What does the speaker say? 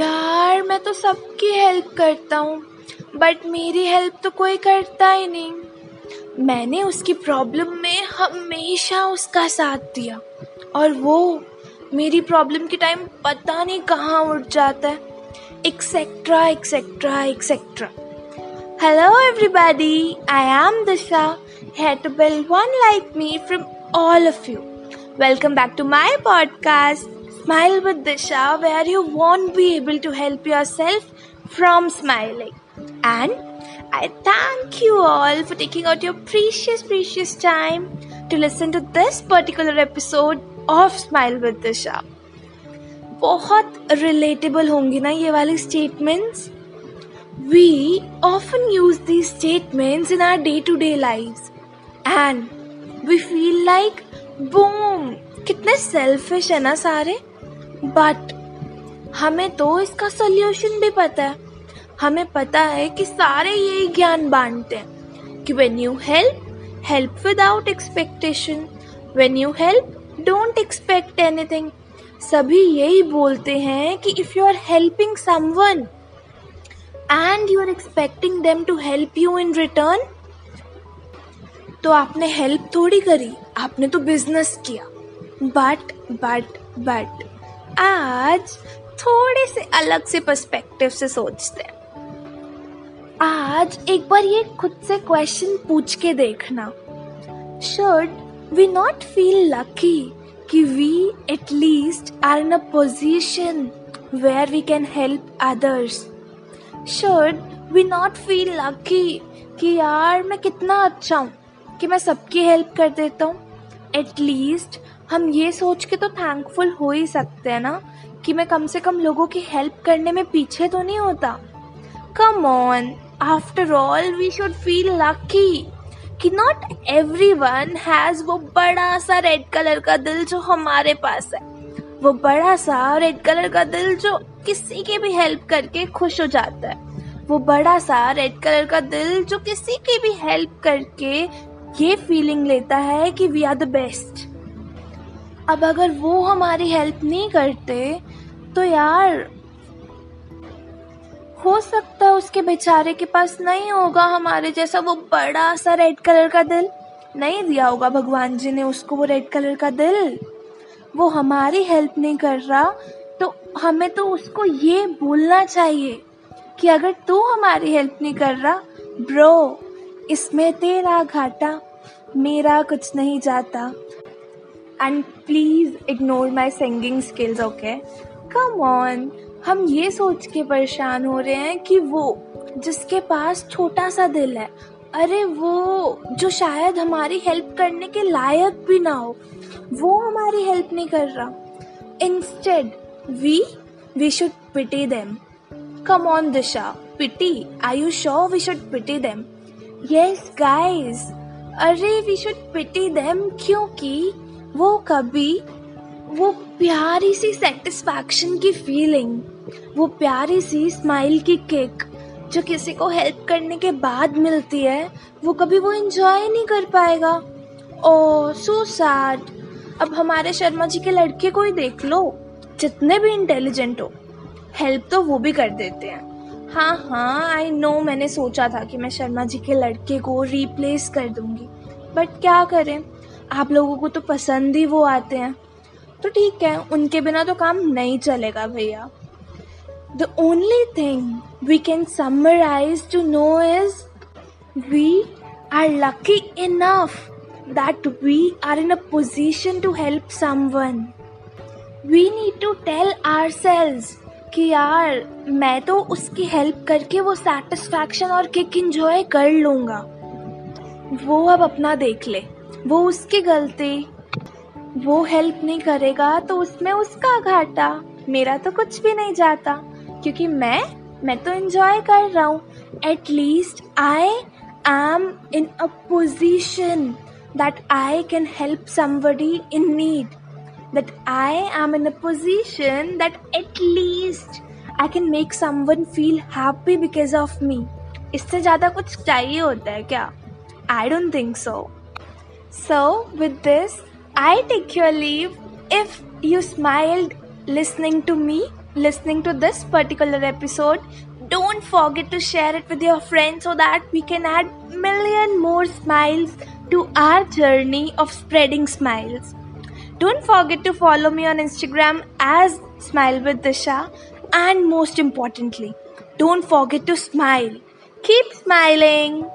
यार मैं तो सबकी हेल्प करता हूँ बट मेरी हेल्प तो कोई करता ही नहीं। मैंने उसकी प्रॉब्लम में हमेशा उसका साथ दिया और वो मेरी प्रॉब्लम के टाइम पता नहीं कहाँ उठ जाता है। Etcetera etcetera etcetera hello everybody I am Disha here to build one like me from all of you. Welcome back to my podcast, Smile with Disha, where you won't be able to help yourself from smiling. And I thank you all for taking out your precious, precious time to listen to this particular episode of Smile with Disha. बहुत relatable होंगी ना ये वाली statements We often use these statements in our day to day lives and we feel like boom कितने selfish है ना सारे but हमें तो इसका सोल्यूशन भी पता है। हमें पता है कि सारे यही ज्ञान बांटते हैं कि when you help help without expectation when you help don't expect anything सभी यही बोलते हैं कि if you are helping someone and you are expecting them to help you in return तो आपने हेल्प थोड़ी करी, आपने तो बिज़नेस किया। बट बट बट आज थोड़े से अलग से पर्सपेक्टिव से सोचते हैं। आज एक बार ये खुद से क्वेश्चन पूछ के देखना। Should we not feel lucky कि we at least are in a position where we can help others should we not feel lucky कि यार मैं कितना अच्छा हूँ, कि मैं सबकी हेल्प कर देता हूँ? एटलीस्ट हम ये सोच के तो थैंकफुल हो ही सकते हैं ना, कि मैं कम से कम लोगों की हेल्प करने में पीछे तो नहीं होता। Come on after all we should feel lucky कि नॉट एवरी वन हैज़ वो बड़ा सा रेड कलर का दिल जो हमारे पास है। वो बड़ा सा रेड कलर का दिल जो किसी की भी हेल्प करके खुश हो जाता है। वो बड़ा सा रेड कलर का दिल जो किसी की भी हेल्प करके ये फीलिंग लेता है कि वी आर द बेस्ट अब अगर वो हमारी हेल्प नहीं करते तो यार, हो सकता है उसके बेचारे के पास नहीं होगा हमारे जैसा वो बड़ा सा रेड कलर का दिल। नहीं दिया होगा भगवान जी ने उसको वो रेड कलर का दिल। वो हमारी हेल्प नहीं कर रहा तो हमें तो उसको ये बोलना चाहिए कि अगर तू हमारी हेल्प नहीं कर रहा ब्रो इसमें तेरा घाटा, मेरा कुछ नहीं जाता। And please ignore my singing skills okay come on हम ये सोच के परेशान हो रहे हैं कि वो, जिसके पास छोटा सा दिल है, अरे वो, जो शायद हमारी हेल्प करने के लायक भी ना हो, वो हमारी हेल्प नहीं कर रहा। Instead we we should pity them come on Disha pity I you sure we should pity them yes guys अरे वी शुड पिटी देम क्योंकि वो कभी, वो प्यारी सी सेटिस्फैक्शन की फीलिंग वो प्यारी सी स्माइल की किक जो किसी को हेल्प करने के बाद मिलती है, वो कभी वो एंजॉय नहीं कर पाएगा। ओ सो सैड अब हमारे शर्मा जी के लड़के को ही देख लो, जितने भी इंटेलिजेंट हो हेल्प तो वो भी कर देते हैं। हाँ हाँ आई नो मैंने सोचा था कि मैं शर्मा जी के लड़के को रिप्लेस कर दूँगी बट क्या करें? आप लोगों को तो पसंद ही वो आते हैं। तो ठीक है, उनके बिना तो काम नहीं चलेगा भैया। The only thing we can summarise to know is we are lucky enough that we are in a position to help someone we need to tell ourselves कि यार, मैं तो उसकी हेल्प करके वो सेटिस्फैक्शन और किक इंजॉय कर लूँगा। वो अब अपना देख ले। वो उसकी गलती। वो हेल्प नहीं करेगा तो उसमें उसका घाटा। मेरा तो कुछ भी नहीं जाता, क्योंकि मैं मैं तो एंजॉय कर रहा हूँ। At least I am in a position that I can help somebody in need that I am in a position that at least I can make someone feel happy because of me. इससे ज़्यादा कुछ चाहिए होता है क्या? I don't think so. So, with this, I take your leave if you smiled listening to me listening to this particular episode, don't forget to share it with your friends so that we can add million more smiles to our journey of spreading smiles. Don't forget to follow me on Instagram as Smile with Disha and most importantly, don't forget to smile. Keep smiling.